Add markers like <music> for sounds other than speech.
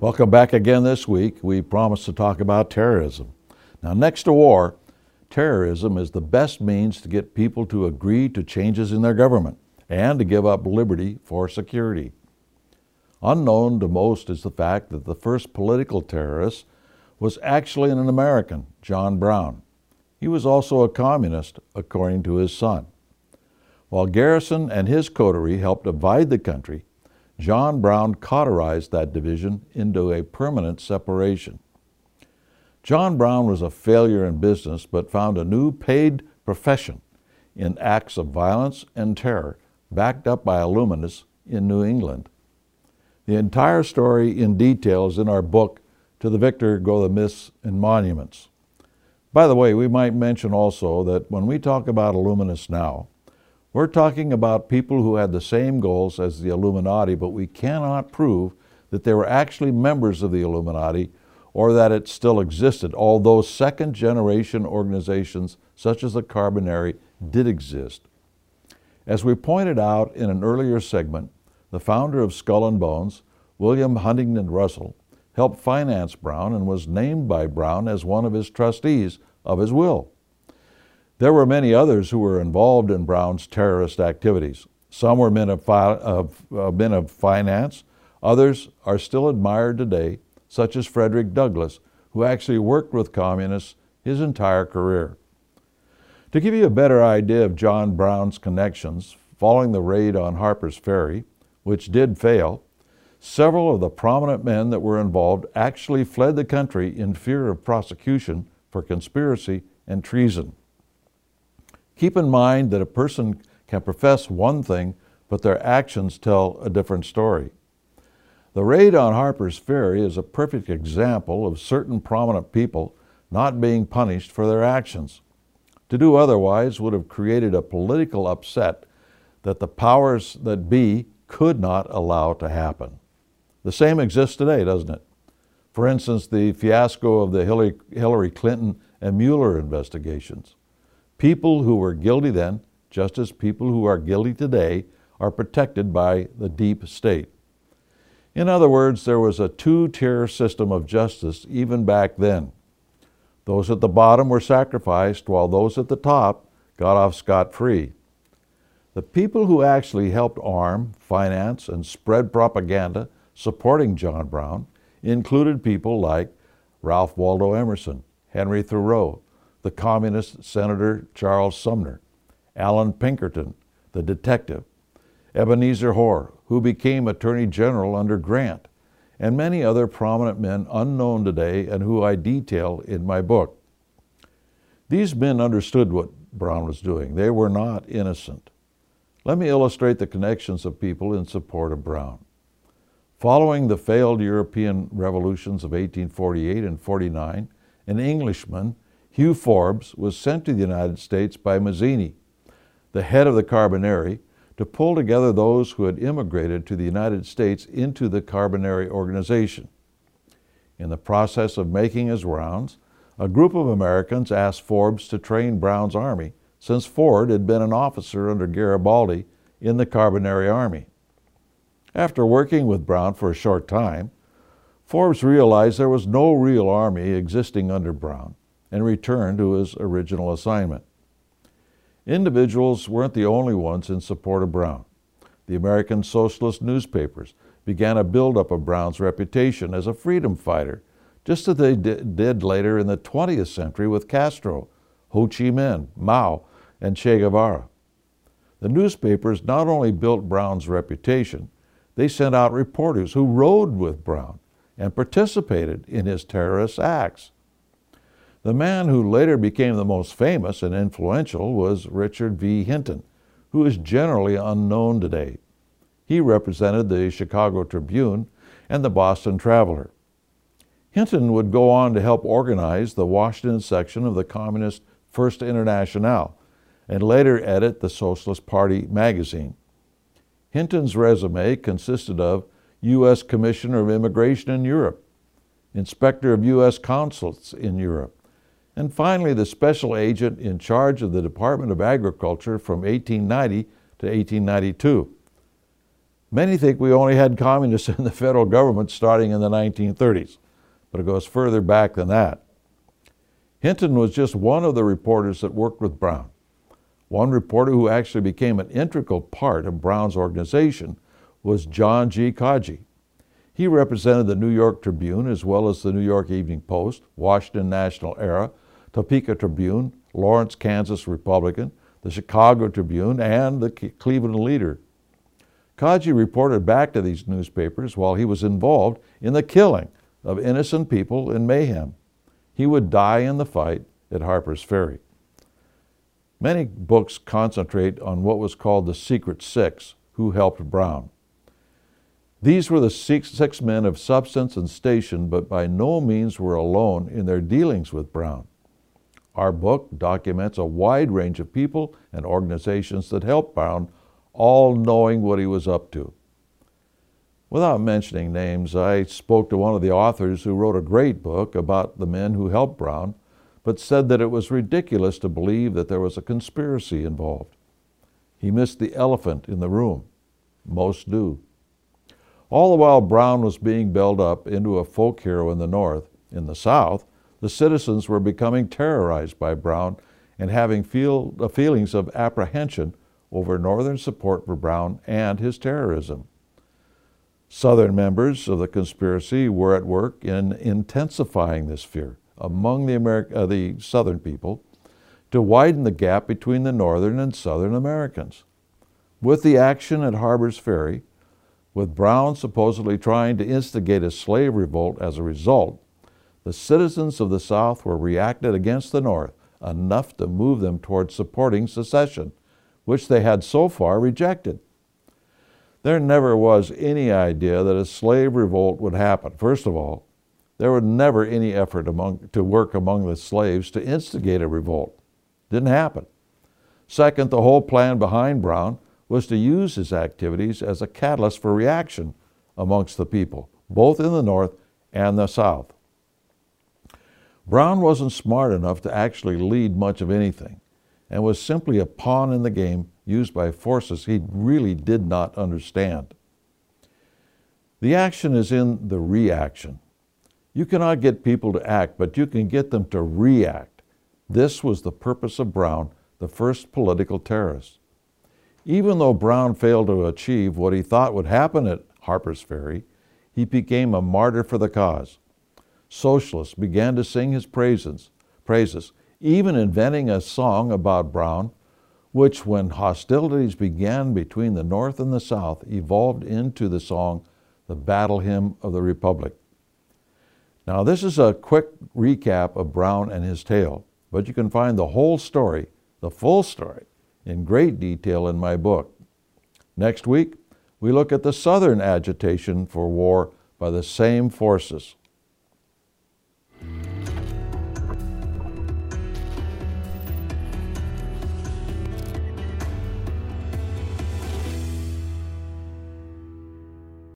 Welcome back again this week. We promised to talk about terrorism. Now, next to war, terrorism is the best means to get people to agree to changes in their government and to give up liberty for security. Unknown to most is the fact that the first political terrorist was actually an American, John Brown. He was also a communist, according to his son. While Garrison and his coterie helped divide the country, John Brown cauterized that division into a permanent separation. John Brown was a failure in business, but found a new paid profession in acts of violence and terror, backed up by Illuminists in New England. The entire story in detail is in our book, To the Victor Go the Myths and Monuments. By the way, we might mention also that when we talk about Illuminists now, we're talking about people who had the same goals as the Illuminati, but we cannot prove that they were actually members of the Illuminati or that it still existed, although second generation organizations such as the Carbonari did exist. As we pointed out in an earlier segment, the founder of Skull and Bones, William Huntington Russell, helped finance Brown and was named by Brown as one of his trustees of his will. There were many others who were involved in Brown's terrorist activities. Some were men of, fi- of uh, men of finance, others are still admired today, such as Frederick Douglass, who actually worked with communists his entire career. To give you a better idea of John Brown's connections, following the raid on Harper's Ferry, which did fail, several of the prominent men that were involved actually fled the country in fear of prosecution for conspiracy and treason. Keep in mind that a person can profess one thing, but their actions tell a different story. The raid on Harper's Ferry is a perfect example of certain prominent people not being punished for their actions. To do otherwise would have created a political upset that the powers that be could not allow to happen. The same exists today, doesn't it? For instance, the fiasco of the Hillary Clinton and Mueller investigations. People who were guilty then, just as people who are guilty today, are protected by the deep state. In other words, there was a two tier system of justice even back then. Those at the bottom were sacrificed, while those at the top got off scot free. The people who actually helped arm, finance, and spread propaganda supporting John Brown included people like Ralph Waldo Emerson, Henry Thoreau, the communist Senator Charles Sumner, Allan Pinkerton, the detective, Ebenezer Hoar, who became Attorney General under Grant, and many other prominent men unknown today and who I detail in my book. These men understood what Brown was doing. They were not innocent. Let me illustrate the connections of people in support of Brown. Following the failed European revolutions of 1848 and 49, an Englishman Hugh Forbes was sent to the United States by Mazzini, the head of the Carbonari, to pull together those who had immigrated to the United States into the Carbonari organization. In the process of making his rounds, a group of Americans asked Forbes to train Brown's army since Ford had been an officer under Garibaldi in the Carbonari army. After working with Brown for a short time, Forbes realized there was no real army existing under Brown and returned to his original assignment. Individuals weren't the only ones in support of Brown. The American socialist newspapers began a buildup of Brown's reputation as a freedom fighter, just as they did later in the 20th century with Castro, Ho Chi Minh, Mao, and Che Guevara. The newspapers not only built Brown's reputation, they sent out reporters who rode with Brown and participated in his terrorist acts. The man who later became the most famous and influential was Richard V. Hinton, who is generally unknown today. He represented the Chicago Tribune and the Boston Traveler. Hinton would go on to help organize the Washington section of the Communist First Internationale and later edit the Socialist Party magazine. Hinton's resume consisted of U.S. Commissioner of Immigration in Europe, Inspector of U.S. Consulates in Europe, and finally the special agent in charge of the Department of Agriculture from 1890 to 1892. Many think we only had communists <laughs> in the federal government starting in the 1930s, but it goes further back than that. Hinton was just one of the reporters that worked with Brown. One reporter who actually became an integral part of Brown's organization was John G. Kagi. He represented the New York Tribune as well as the New York Evening Post, Washington National Era, Topeka Tribune, Lawrence, Kansas Republican, the Chicago Tribune, and the Cleveland Leader. Kagi reported back to these newspapers while he was involved in the killing of innocent people in mayhem. He would die in the fight at Harper's Ferry. Many books concentrate on what was called the Secret Six, who helped Brown. These were the six, six men of substance and station, but by no means were alone in their dealings with Brown. Our book documents a wide range of people and organizations that helped Brown, all knowing what he was up to. Without mentioning names, I spoke to one of the authors who wrote a great book about the men who helped Brown, but said that it was ridiculous to believe that there was a conspiracy involved. He missed the elephant in the room. Most do. All the while Brown was being built up into a folk hero in the North, in the South, the citizens were becoming terrorized by Brown and having feel, uh, feelings of apprehension over Northern support for Brown and his terrorism. Southern members of the conspiracy were at work in intensifying this fear among the, Ameri- uh, the Southern people to widen the gap between the Northern and Southern Americans. With the action at Harper's Ferry, with Brown supposedly trying to instigate a slave revolt as a result, the citizens of the South were reacted against the North enough to move them toward supporting secession, which they had so far rejected. There never was any idea that a slave revolt would happen. First of all, there was never any effort among, to work among the slaves to instigate a revolt. Didn't happen. Second, the whole plan behind Brown was to use his activities as a catalyst for reaction amongst the people, both in the North and the South. Brown wasn't smart enough to actually lead much of anything and was simply a pawn in the game used by forces he really did not understand. The action is in the reaction. You cannot get people to act, but you can get them to react. This was the purpose of Brown, the first political terrorist. Even though Brown failed to achieve what he thought would happen at Harper's Ferry, he became a martyr for the cause. Socialists began to sing his praises, praises, even inventing a song about Brown, which, when hostilities began between the North and the South, evolved into the song, the Battle Hymn of the Republic. Now, this is a quick recap of Brown and his tale, but you can find the whole story, the full story, in great detail in my book. Next week, we look at the Southern agitation for war by the same forces.